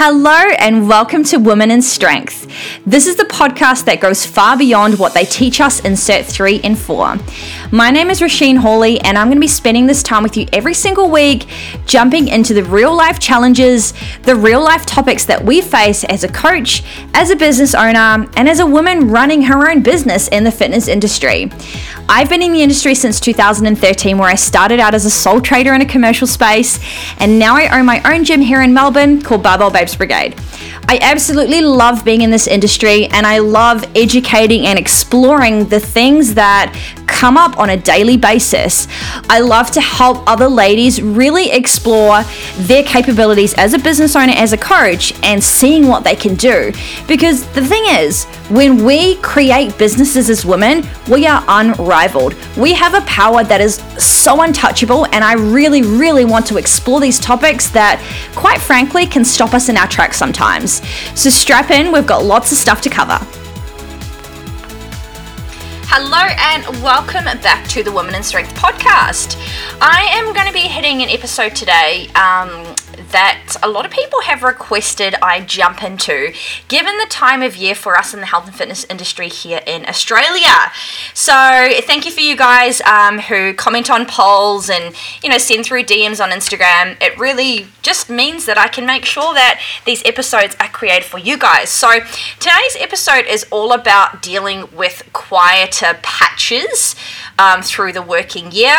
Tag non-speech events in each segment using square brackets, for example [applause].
Hello, and welcome to Women in Strength. This is the podcast that goes far beyond what they teach us in Cert 3 and 4. My name is Rasheen Hawley, and I'm going to be spending this time with you every single week, jumping into the real life challenges, the real life topics that we face as a coach, as a business owner, and as a woman running her own business in the fitness industry. I've been in the industry since 2013, where I started out as a sole trader in a commercial space, and now I own my own gym here in Melbourne called Barbell Babes Brigade. I absolutely love being in this industry and I love educating and exploring the things that come up on a daily basis. I love to help other ladies really explore their capabilities as a business owner, as a coach, and seeing what they can do. Because the thing is, when we create businesses as women, we are unrivaled. We have a power that is so untouchable, and I really, really want to explore these topics that, quite frankly, can stop us in our tracks sometimes. So strap in, we've got lots of stuff to cover. Hello and welcome back to the Women in Strength podcast. I am going to be hitting an episode today um, that a lot of people have requested I jump into, given the time of year for us in the health and fitness industry here in Australia. So, thank you for you guys um, who comment on polls and you know send through DMs on Instagram. It really just means that I can make sure that these episodes are created for you guys. So, today's episode is all about dealing with quieter patches um, through the working year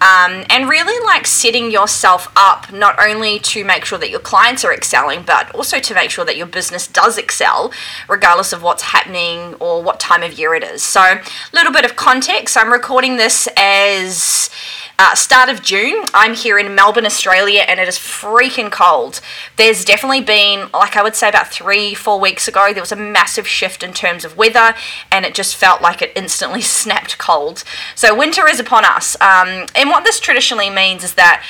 um, and really like setting yourself up not only to make sure that your clients are excelling, but also to make sure that your business does excel, regardless of what's happening or what time of year it is. So, a little bit of context I'm recording this as uh, start of June, I'm here in Melbourne, Australia, and it is freaking cold. There's definitely been, like I would say, about three, four weeks ago, there was a massive shift in terms of weather, and it just felt like it instantly [laughs] snapped cold. So, winter is upon us. Um, and what this traditionally means is that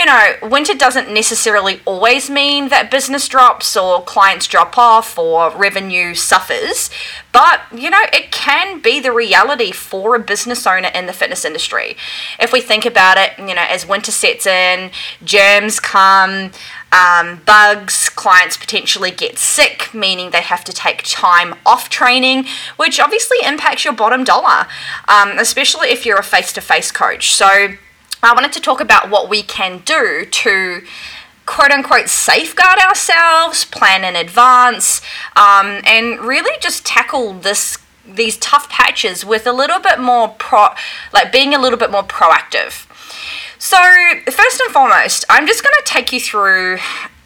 you know, winter doesn't necessarily always mean that business drops or clients drop off or revenue suffers, but you know, it can be the reality for a business owner in the fitness industry. If we think about it, you know, as winter sets in, germs come, um, bugs, clients potentially get sick, meaning they have to take time off training, which obviously impacts your bottom dollar, um, especially if you're a face to face coach. So, I wanted to talk about what we can do to quote unquote safeguard ourselves, plan in advance, um, and really just tackle this these tough patches with a little bit more pro like being a little bit more proactive. So, first and foremost, I'm just going to take you through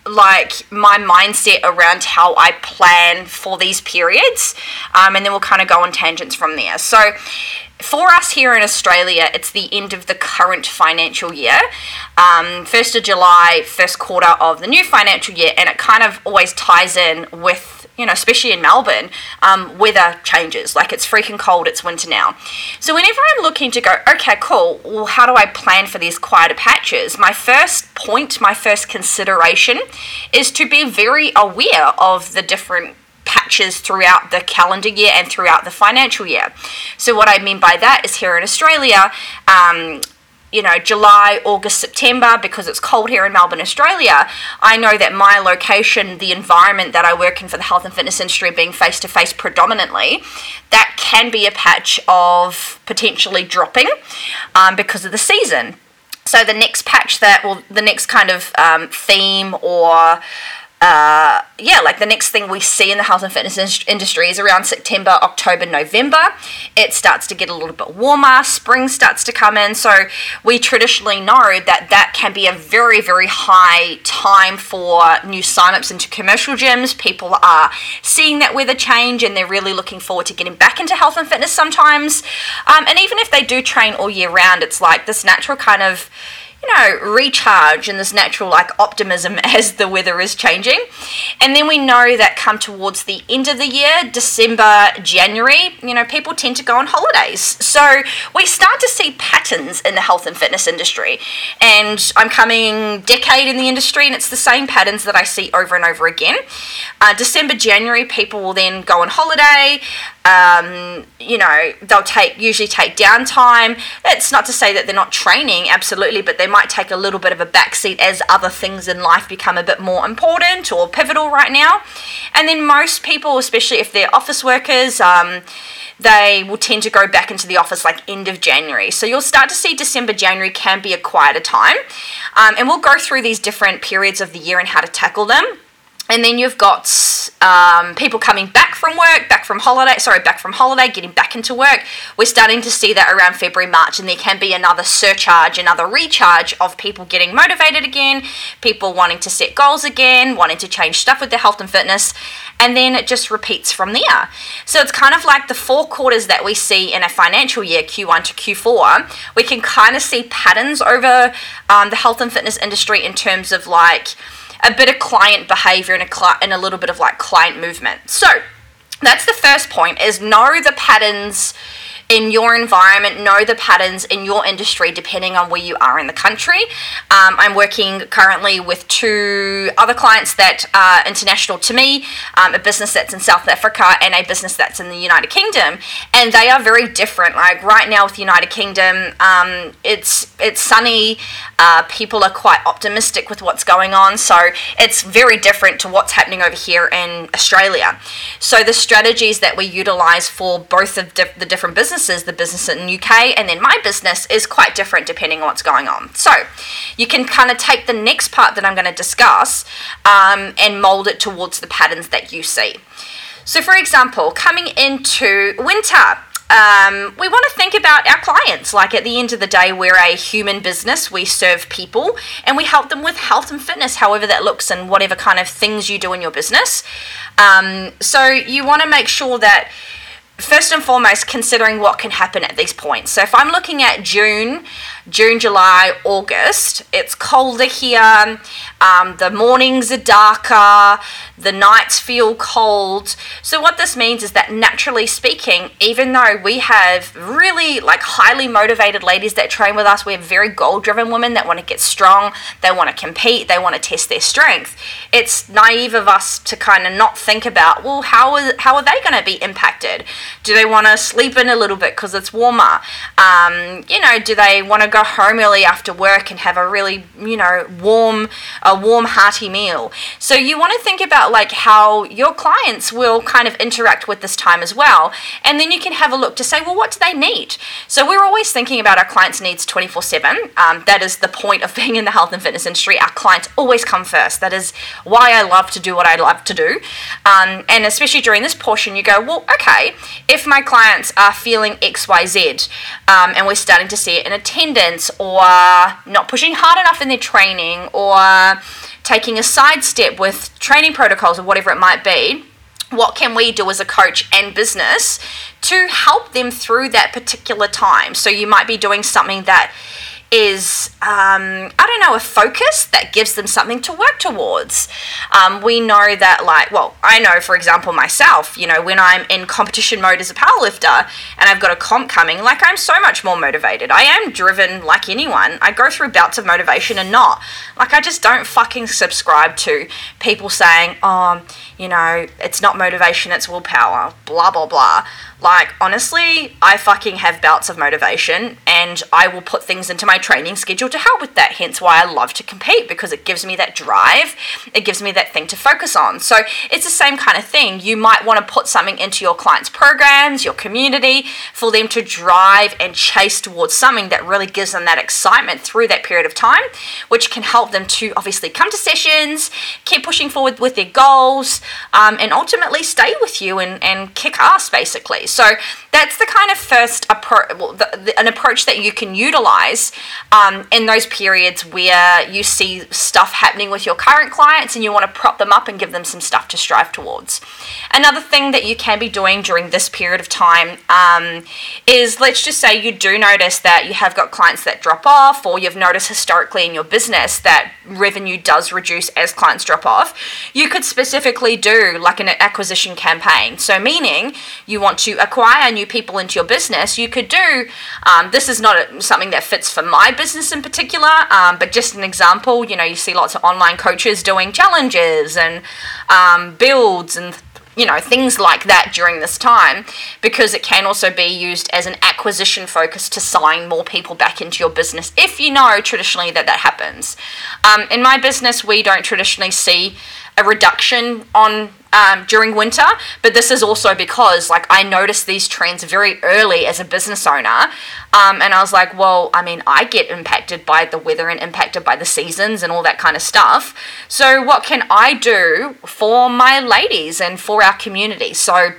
like my mindset around how I plan for these periods, um, and then we'll kind of go on tangents from there. So, for us here in Australia, it's the end of the current financial year, um, 1st of July, first quarter of the new financial year, and it kind of always ties in with, you know, especially in Melbourne, um, weather changes. Like it's freaking cold, it's winter now. So whenever I'm looking to go, okay, cool, well, how do I plan for these quieter patches? My first point, my first consideration is to be very aware of the different patches throughout the calendar year and throughout the financial year. So, what I mean by that is here in Australia, um, you know, July, August, September, because it's cold here in Melbourne, Australia, I know that my location, the environment that I work in for the health and fitness industry, being face to face predominantly, that can be a patch of potentially dropping um, because of the season. So the next patch that, well, the next kind of um, theme or uh, yeah, like the next thing we see in the health and fitness in- industry is around September, October, November. It starts to get a little bit warmer, spring starts to come in. So, we traditionally know that that can be a very, very high time for new signups into commercial gyms. People are seeing that weather change and they're really looking forward to getting back into health and fitness sometimes. Um, and even if they do train all year round, it's like this natural kind of you know, recharge and this natural like optimism [laughs] as the weather is changing. And then we know that come towards the end of the year, December, January, you know, people tend to go on holidays. So we start to see patterns in the health and fitness industry. And I'm coming decade in the industry and it's the same patterns that I see over and over again. Uh, December, January, people will then go on holiday. Um, you know, they'll take usually take downtime. It's not to say that they're not training, absolutely, but they might take a little bit of a backseat as other things in life become a bit more important or pivotal right now. And then most people, especially if they're office workers, um, they will tend to go back into the office like end of January. So you'll start to see December, January can be a quieter time. Um, and we'll go through these different periods of the year and how to tackle them and then you've got um, people coming back from work, back from holiday, sorry, back from holiday, getting back into work. We're starting to see that around February, March, and there can be another surcharge, another recharge of people getting motivated again, people wanting to set goals again, wanting to change stuff with their health and fitness, and then it just repeats from there. So it's kind of like the four quarters that we see in a financial year, Q1 to Q4. We can kind of see patterns over um, the health and fitness industry in terms of like, a bit of client behavior and a, cli- and a little bit of like client movement. So that's the first point is know the patterns in your environment, know the patterns in your industry depending on where you are in the country. Um, I'm working currently with two other clients that are international to me um, a business that's in South Africa and a business that's in the United Kingdom, and they are very different. Like right now with the United Kingdom, um, it's it's sunny, uh, people are quite optimistic with what's going on, so it's very different to what's happening over here in Australia. So the strategies that we utilize for both of di- the different businesses businesses, the business in the UK, and then my business is quite different depending on what's going on. So you can kind of take the next part that I'm going to discuss um, and mold it towards the patterns that you see. So, for example, coming into winter, um, we want to think about our clients. Like at the end of the day, we're a human business. We serve people and we help them with health and fitness, however that looks, and whatever kind of things you do in your business. Um, so you want to make sure that first and foremost, considering what can happen at these points. So if I'm looking at June, June, July, August. It's colder here. Um, the mornings are darker. The nights feel cold. So, what this means is that naturally speaking, even though we have really like highly motivated ladies that train with us, we have very goal driven women that want to get strong, they want to compete, they want to test their strength. It's naive of us to kind of not think about, well, how are, how are they going to be impacted? Do they want to sleep in a little bit because it's warmer? Um, you know, do they want to go home early after work and have a really, you know, warm, a warm, hearty meal. So you want to think about like how your clients will kind of interact with this time as well. And then you can have a look to say, well, what do they need? So we're always thinking about our clients' needs 24 um, 7. That is the point of [laughs] being in the health and fitness industry. Our clients always come first. That is why I love to do what I love to do. Um, and especially during this portion, you go, well, okay, if my clients are feeling XYZ um, and we're starting to see it in attendance, or not pushing hard enough in their training or taking a sidestep with training protocols or whatever it might be what can we do as a coach and business to help them through that particular time? So you might be doing something that is, um, I don't know, a focus that gives them something to work towards. Um, we know that, like, well, I know, for example, myself, you know, when I'm in competition mode as a powerlifter and I've got a comp coming, like, I'm so much more motivated. I am driven like anyone. I go through bouts of motivation and not. Like, I just don't fucking subscribe to people saying, oh, you know, it's not motivation, it's willpower, blah, blah, blah. Like, honestly, I fucking have bouts of motivation and I will put things into my training schedule to help with that. Hence why I love to compete because it gives me that drive, it gives me that thing to focus on. So, it's the same kind of thing. You might want to put something into your clients' programs, your community, for them to drive and chase towards something that really gives them that excitement through that period of time, which can help them to obviously come to sessions, keep pushing forward with their goals, um, and ultimately stay with you and, and kick ass basically. So that's the kind of first approach, well, an approach that you can utilize um, in those periods where you see stuff happening with your current clients and you want to prop them up and give them some stuff to strive towards. Another thing that you can be doing during this period of time um, is let's just say you do notice that you have got clients that drop off, or you've noticed historically in your business that revenue does reduce as clients drop off. You could specifically do like an acquisition campaign. So, meaning you want to acquire new people into your business, you could do um, this is not something that fits for my business in particular, um, but just an example. You know, you see lots of online coaches doing challenges and um, builds and you know, things like that during this time because it can also be used as an acquisition focus to sign more people back into your business if you know traditionally that that happens. Um, in my business, we don't traditionally see a reduction on um, during winter, but this is also because like I noticed these trends very early as a business owner, um, and I was like, well, I mean, I get impacted by the weather and impacted by the seasons and all that kind of stuff. So what can I do for my ladies and for our community? So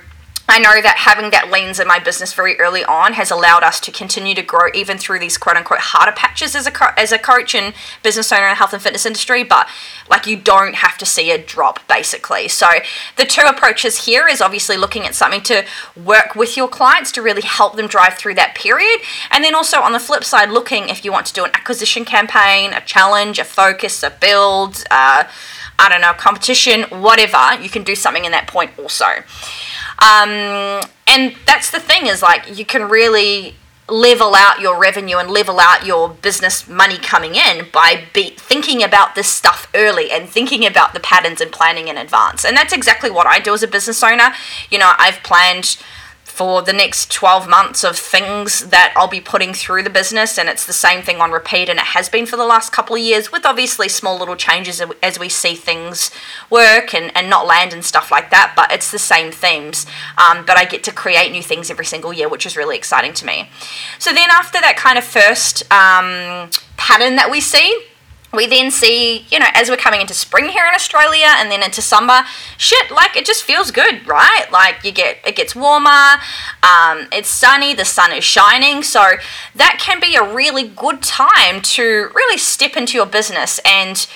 I know that having that lens in my business very early on has allowed us to continue to grow even through these quote unquote harder patches as a, as a coach and business owner in the health and fitness industry. But like you don't have to see a drop basically. So the two approaches here is obviously looking at something to work with your clients to really help them drive through that period. And then also on the flip side, looking if you want to do an acquisition campaign, a challenge, a focus, a build, uh, I don't know, competition, whatever, you can do something in that point also. Um, and that's the thing is like you can really level out your revenue and level out your business money coming in by be thinking about this stuff early and thinking about the patterns and planning in advance. And that's exactly what I do as a business owner. You know, I've planned for the next 12 months of things that I'll be putting through the business. And it's the same thing on repeat, and it has been for the last couple of years, with obviously small little changes as we see things work and, and not land and stuff like that. But it's the same themes. Um, but I get to create new things every single year, which is really exciting to me. So then, after that kind of first um, pattern that we see, we then see, you know, as we're coming into spring here in Australia and then into summer, shit, like it just feels good, right? Like you get, it gets warmer, um, it's sunny, the sun is shining. So that can be a really good time to really step into your business and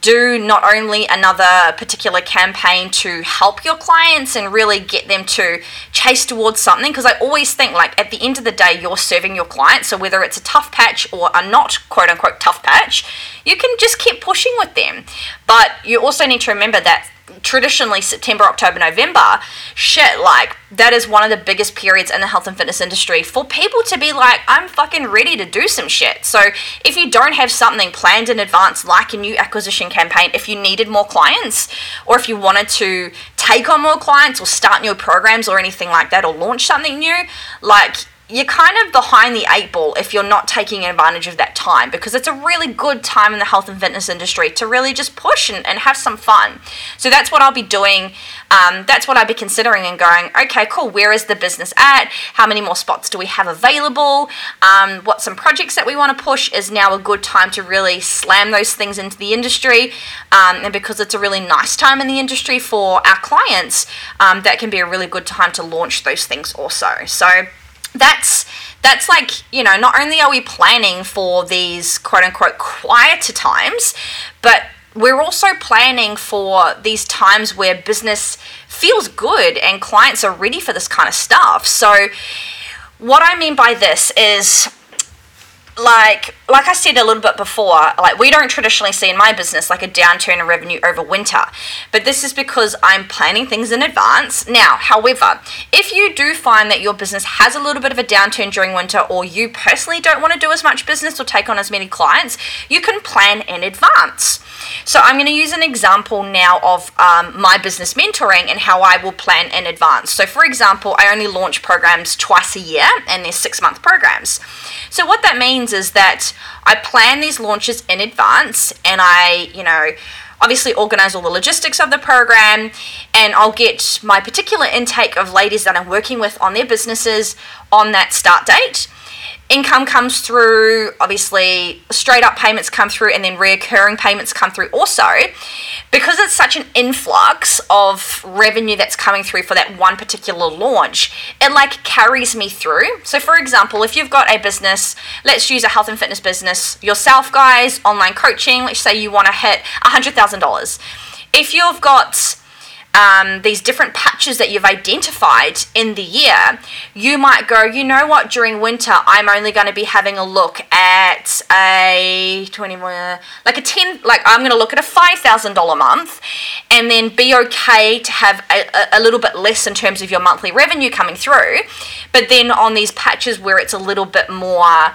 do not only another particular campaign to help your clients and really get them to chase towards something because I always think like at the end of the day you're serving your clients so whether it's a tough patch or a not quote unquote tough patch you can just keep pushing with them but you also need to remember that traditionally September, October, November, shit, like that is one of the biggest periods in the health and fitness industry for people to be like, I'm fucking ready to do some shit. So if you don't have something planned in advance, like a new acquisition campaign, if you needed more clients, or if you wanted to take on more clients or start new programs or anything like that, or launch something new, like you're kind of behind the eight ball if you're not taking advantage of that time because it's a really good time in the health and fitness industry to really just push and, and have some fun. So that's what I'll be doing. Um, that's what I'll be considering and going, okay, cool, where is the business at? How many more spots do we have available? Um, what some projects that we want to push is now a good time to really slam those things into the industry. Um, and because it's a really nice time in the industry for our clients, um, that can be a really good time to launch those things also. So, that's that's like you know not only are we planning for these quote unquote quieter times but we're also planning for these times where business feels good and clients are ready for this kind of stuff. So what i mean by this is like like I said a little bit before, like we don't traditionally see in my business like a downturn in revenue over winter. But this is because I'm planning things in advance. Now, however, if you do find that your business has a little bit of a downturn during winter or you personally don't want to do as much business or take on as many clients, you can plan in advance. So I'm going to use an example now of um, my business mentoring and how I will plan in advance. So for example, I only launch programs twice a year and they're six month programs. So what that means is that I plan these launches in advance and I, you know, obviously organize all the logistics of the program and I'll get my particular intake of ladies that I'm working with on their businesses on that start date income comes through, obviously, straight up payments come through, and then reoccurring payments come through also. Because it's such an influx of revenue that's coming through for that one particular launch, it like carries me through. So, for example, if you've got a business, let's use a health and fitness business yourself, guys, online coaching, let's say you want to hit $100,000. If you've got um, these different patches that you've identified in the year, you might go, you know what, during winter, I'm only going to be having a look at a 20, like a 10, like I'm going to look at a $5,000 month and then be okay to have a, a little bit less in terms of your monthly revenue coming through. But then on these patches where it's a little bit more,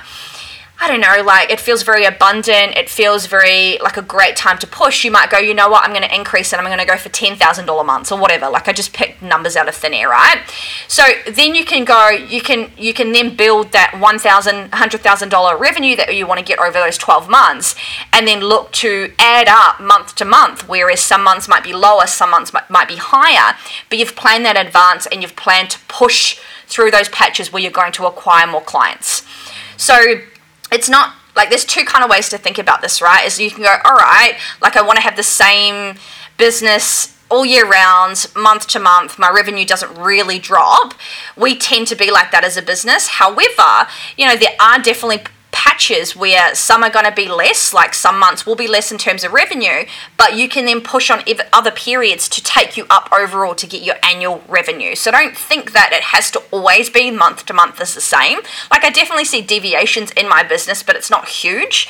I don't know, like it feels very abundant. It feels very like a great time to push. You might go, you know what, I'm going to increase it. I'm going to go for $10,000 months or whatever. Like I just picked numbers out of thin air, right? So then you can go, you can, you can then build that $1,000, $100,000 revenue that you want to get over those 12 months and then look to add up month to month, whereas some months might be lower, some months might, might be higher, but you've planned that advance and you've planned to push through those patches where you're going to acquire more clients. So it's not like there's two kind of ways to think about this, right? Is you can go, all right, like I want to have the same business all year round, month to month, my revenue doesn't really drop. We tend to be like that as a business. However, you know, there are definitely where some are going to be less, like some months will be less in terms of revenue, but you can then push on other periods to take you up overall to get your annual revenue. So don't think that it has to always be month to month is the same. Like I definitely see deviations in my business, but it's not huge.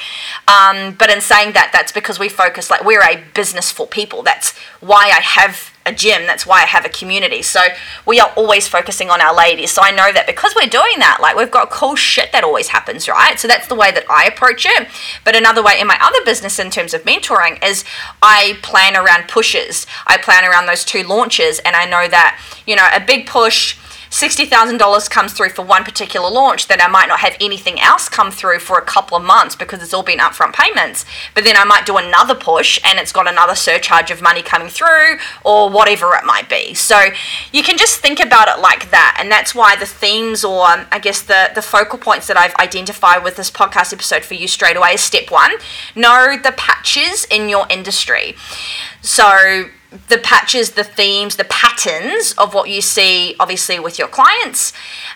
Um, but in saying that, that's because we focus like we're a business for people. That's why I have a gym. That's why I have a community. So we are always focusing on our ladies. So I know that because we're doing that, like we've got cool shit that always happens, right? So that's the way that I approach it. But another way in my other business in terms of mentoring is I plan around pushes. I plan around those two launches and I know that, you know, a big push $60,000 comes through for one particular launch, then I might not have anything else come through for a couple of months because it's all been upfront payments. But then I might do another push and it's got another surcharge of money coming through or whatever it might be. So you can just think about it like that. And that's why the themes or um, I guess the, the focal points that I've identified with this podcast episode for you straight away is step one know the patches in your industry. So the patches, the themes, the patterns of what you see, obviously, with your clients.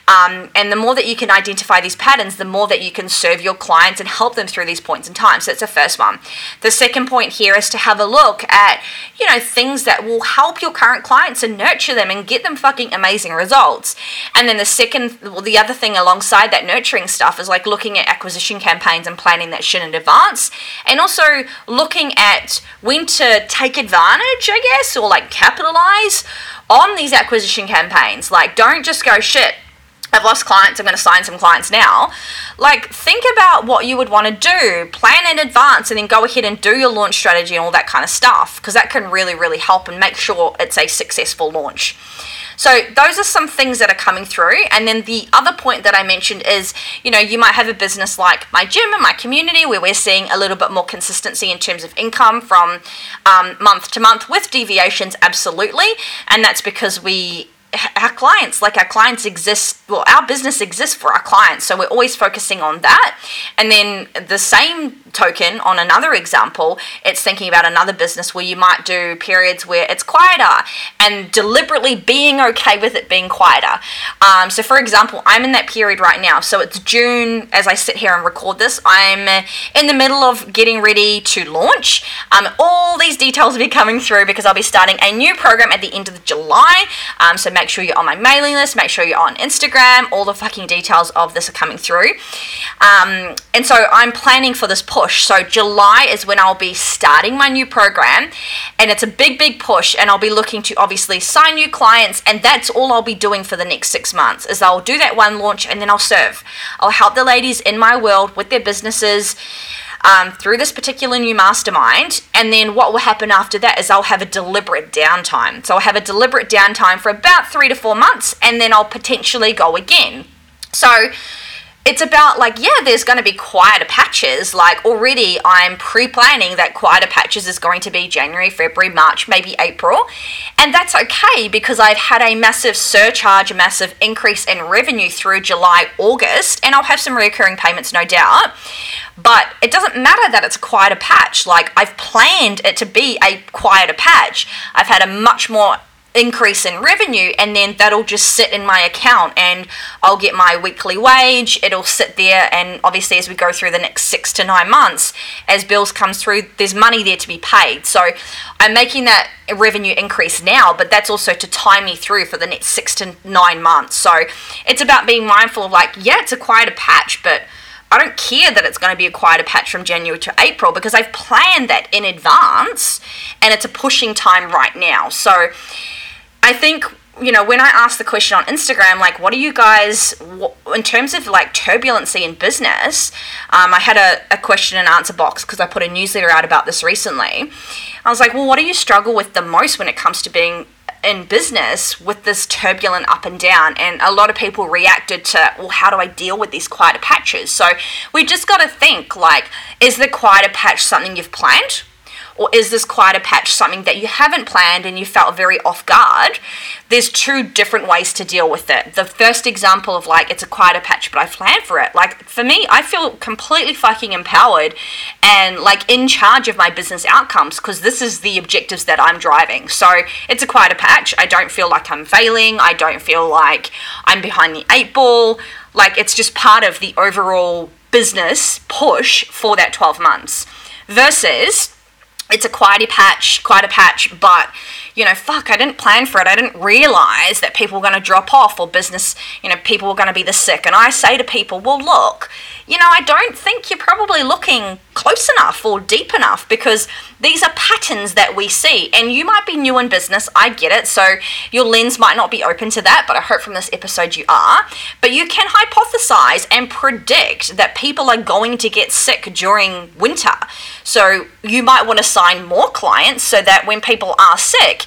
Um, and the more that you can identify these patterns, the more that you can serve your clients and help them through these points in time. So that's the first one. The second point here is to have a look at, you know, things that will help your current clients and nurture them and get them fucking amazing results. And then the second, well, the other thing alongside that nurturing stuff is like looking at acquisition campaigns and planning that shit in advance. And also looking at when to take advantage, I guess, or like capitalize on these acquisition campaigns. Like, don't just go, shit, I've lost clients, I'm going to sign some clients now. Like, think about what you would want to do, plan in advance, and then go ahead and do your launch strategy and all that kind of stuff, because that can really, really help and make sure it's a successful launch. So, those are some things that are coming through. And then the other point that I mentioned is you know, you might have a business like my gym and my community where we're seeing a little bit more consistency in terms of income from um, month to month with deviations, absolutely. And that's because we our clients like our clients exist well our business exists for our clients so we're always focusing on that. And then the same token on another example it's thinking about another business where you might do periods where it's quieter and deliberately being okay with it being quieter. Um, so for example i'm in that period right now. So it's june as i sit here and record this i'm in the middle of getting ready to launch. Um, all these details will be coming through because i'll be starting a new program at the end of july. Um, so make sure you're on my mailing list make sure you're on instagram all the fucking details of this are coming through um, and so i'm planning for this push. So July is when I'll be starting my new program and it's a big big push and I'll be looking to obviously sign new clients and that's all I'll be doing for the next 6 months is I'll do that one launch and then I'll serve. I'll help the ladies in my world with their businesses um, through this particular new mastermind. And then what will happen after that is I'll have a deliberate downtime. So I'll have a deliberate downtime for about three to four months and then I'll potentially go again. So it's about like yeah there's going to be quieter patches. Like already i'm pre-planning that quieter patches is going to be january february march maybe april. And that's okay because i've had a massive surcharge a massive increase in revenue through july august and i'll have some recurring payments no doubt. But it doesn't matter that it's a quieter patch. Like i've planned it to be a quieter patch. I've had a much more increase in revenue and then that'll just sit in my account and I'll get my weekly wage it'll sit there and obviously as we go through the next 6 to 9 months as bills comes through there's money there to be paid so I'm making that revenue increase now but that's also to tie me through for the next 6 to 9 months so it's about being mindful of like yeah it's a patch but I don't care that it's going to be a quieter patch from January to April because I've planned that in advance and it's a pushing time right now. So I think you know, when I asked the question on Instagram, like, what are you guys, in terms of like turbulency in business? Um, I had a, a question and answer box because I put a newsletter out about this recently. I was like, well, what do you struggle with the most when it comes to being in business with this turbulent up and down? And a lot of people reacted to, well, how do I deal with these quieter patches? So we just got to think like, is the quieter patch something you've planned? Or is this quieter patch something that you haven't planned and you felt very off guard? There's two different ways to deal with it. The first example of like, it's a quieter patch, but I planned for it. Like, for me, I feel completely fucking empowered and like in charge of my business outcomes because this is the objectives that I'm driving. So it's a quieter patch. I don't feel like I'm failing. I don't feel like I'm behind the eight ball. Like, it's just part of the overall business push for that 12 months versus it's a quieter patch, quite a patch, but you know, fuck, I didn't plan for it. I didn't realize that people were going to drop off or business, you know, people were going to be the sick. And I say to people, well, look, you know, I don't think you're probably looking close enough or deep enough because these are patterns that we see. And you might be new in business, I get it. So your lens might not be open to that, but I hope from this episode you are. But you can hypothesize and predict that people are going to get sick during winter. So you might want to sign more clients so that when people are sick,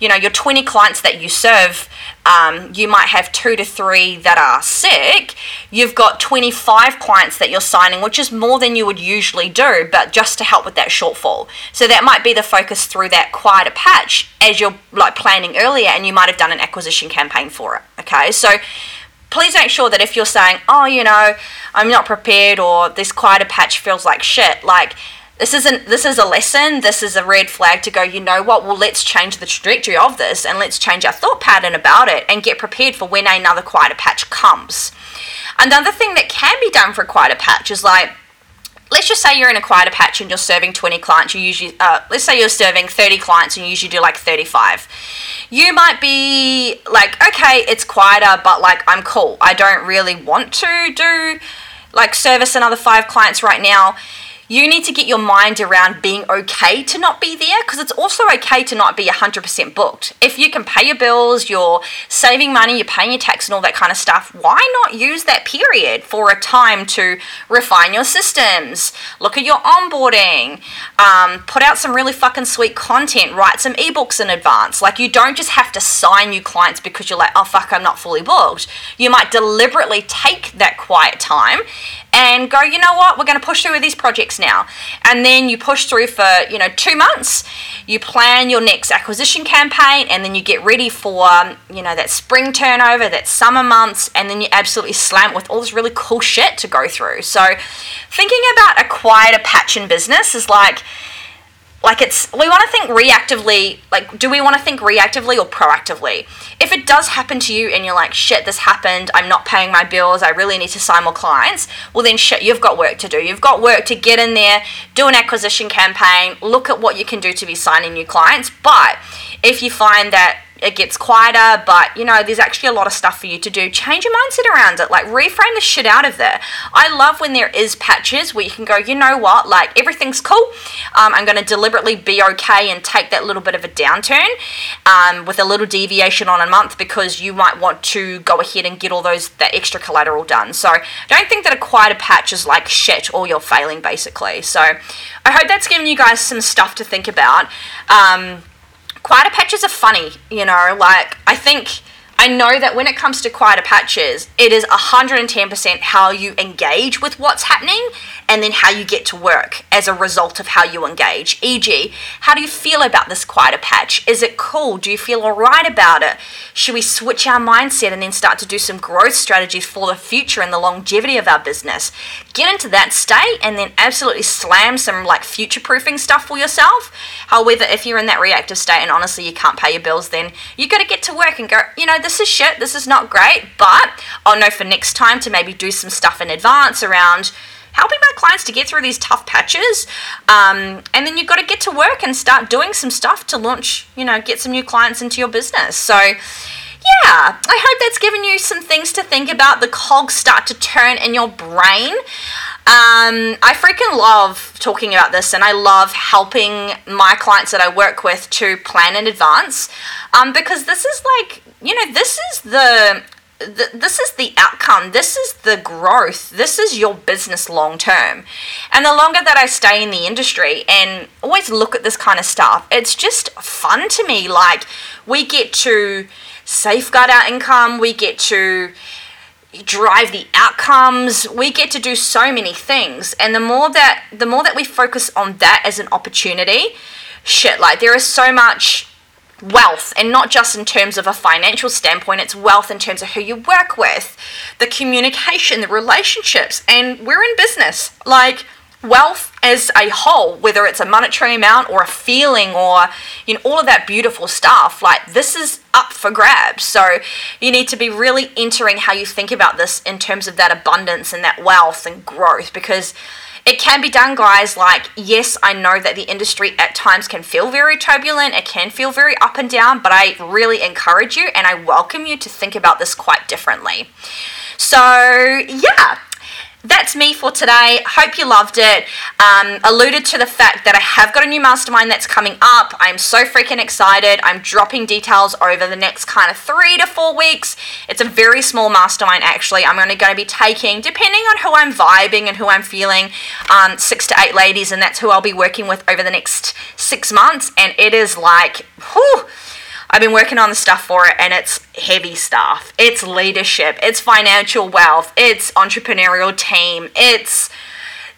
you know, your 20 clients that you serve um, you might have two to three that are sick, you've got 25 clients that you're signing, which is more than you would usually do, but just to help with that shortfall. So that might be the focus through that quieter patch as you're like planning earlier, and you might have done an acquisition campaign for it. Okay, so please make sure that if you're saying, oh, you know, I'm not prepared or this quieter patch feels like shit, like this isn't this is a lesson this is a red flag to go you know what well let's change the trajectory of this and let's change our thought pattern about it and get prepared for when another quieter patch comes. Another thing that can be done for a quieter patch is like let's just say you're in a quieter patch and you're serving 20 clients you usually uh, let's say you're serving 30 clients and you usually do like 35 you might be like okay it's quieter but like i'm cool. I don't really want to do like service another five clients right now you need to get your mind around being okay to not be there because it's also okay to not be 100% booked. If you can pay your bills, you're saving money, you're paying your tax and all that kind of stuff, why not use that period for a time to refine your systems, look at your onboarding, um, put out some really fucking sweet content, write some ebooks in advance. Like, you don't just have to sign new clients because you're like, oh fuck, I'm not fully booked. You might deliberately take that quiet time and go, you know what, we're going to push through with these projects now. And then you push through for, you know, two months, you plan your next acquisition campaign, and then you get ready for, you know, that spring turnover, that summer months, and then you absolutely slam with all this really cool shit to go through. So thinking about acquired a patch in business is like, like it's we want to think reactively like do we want to think reactively or proactively? If it does happen to you and you're like shit this happened. I'm not paying my bills. I really need to sign more clients well then shit you've got work to do. You've got work to get in there do an acquisition campaign look at what you can do to be signing new clients. But if you find that it gets quieter, but you know, there's actually a lot of stuff for you to do. Change your mindset around it. Like reframe the shit out of there. I love when there is patches where you can go, you know what, like everything's cool. Um, I'm going to deliberately be okay and take that little bit of a downturn um, with a little deviation on a month because you might want to go ahead and get all those that extra collateral done. So don't think that a quieter patch is like shit or you're failing basically. So I hope that's given you guys some stuff to think about. Um, quieter patches are funny, you know, like I think I know that when it comes to quieter patches, it is 110% how you engage with what's happening and then how you get to work as a result of how you engage. E.g., how do you feel about this quieter patch? Is it cool? Do you feel alright about it? Should we switch our mindset and then start to do some growth strategies for the future and the longevity of our business? Get into that state and then absolutely slam some like future proofing stuff for yourself. However, if you're in that reactive state and honestly you can't pay your bills, then you got to get to work and go, you know, this is shit, this is not great, but I'll know for next time to maybe do some stuff in advance around helping my clients to get through these tough patches. Um, and then you've got to get to work and start doing some stuff to launch, you know, get some new clients into your business. So, yeah, I hope that's given you some things to think about. The cogs start to turn in your brain. Um, I freaking love talking about this, and I love helping my clients that I work with to plan in advance, um, because this is like you know this is the this is the outcome. This is the growth. This is your business long term. And the longer that I stay in the industry and always look at this kind of stuff, it's just fun to me. Like, we get to safeguard our income, we get to drive the outcomes. We get to do so many things. And the more that the more that we focus on that as an opportunity shit like there is so much wealth. And not just in terms of a financial standpoint it's wealth in terms of who you work with the communication the relationships. And we're in business. Like wealth as a whole whether it's a monetary amount or a feeling or you know all of that beautiful stuff like this is up for grabs so you need to be really entering how you think about this in terms of that abundance and that wealth and growth because it can be done, guys. Like, yes, I know that the industry at times can feel very turbulent, it can feel very up and down, but I really encourage you and I welcome you to think about this quite differently. So, yeah, that's me for today. Hope you loved it. Um, alluded to the fact that I have got a new mastermind that's coming up. I'm so freaking excited. I'm dropping details over the next kind of three to four weeks. It's a very small mastermind, actually. I'm only going to be taking, depending on who I'm vibing and who I'm feeling, um, six to eight ladies, and that's who I'll be working with over the next six months. And it is like, whew I've been working on the stuff for it and it's heavy stuff. It's leadership, it's financial wealth, it's entrepreneurial team, it's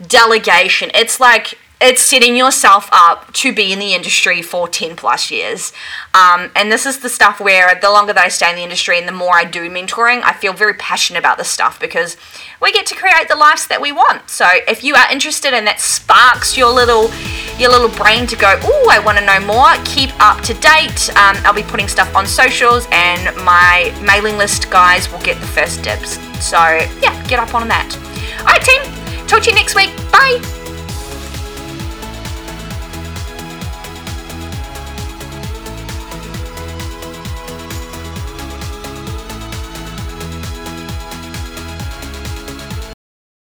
delegation. It's like it's setting yourself up to be in the industry for 10 plus years. Um, and this is the stuff where the longer that I stay in the industry and the more I do mentoring, I feel very passionate about this stuff because we get to create the lives that we want. So if you are interested and that sparks your little your little brain to go, oh, I want to know more, keep up to date. Um, I'll be putting stuff on socials and my mailing list guys will get the first dibs. So yeah, get up on that. All right, team. Talk to you next week. Bye.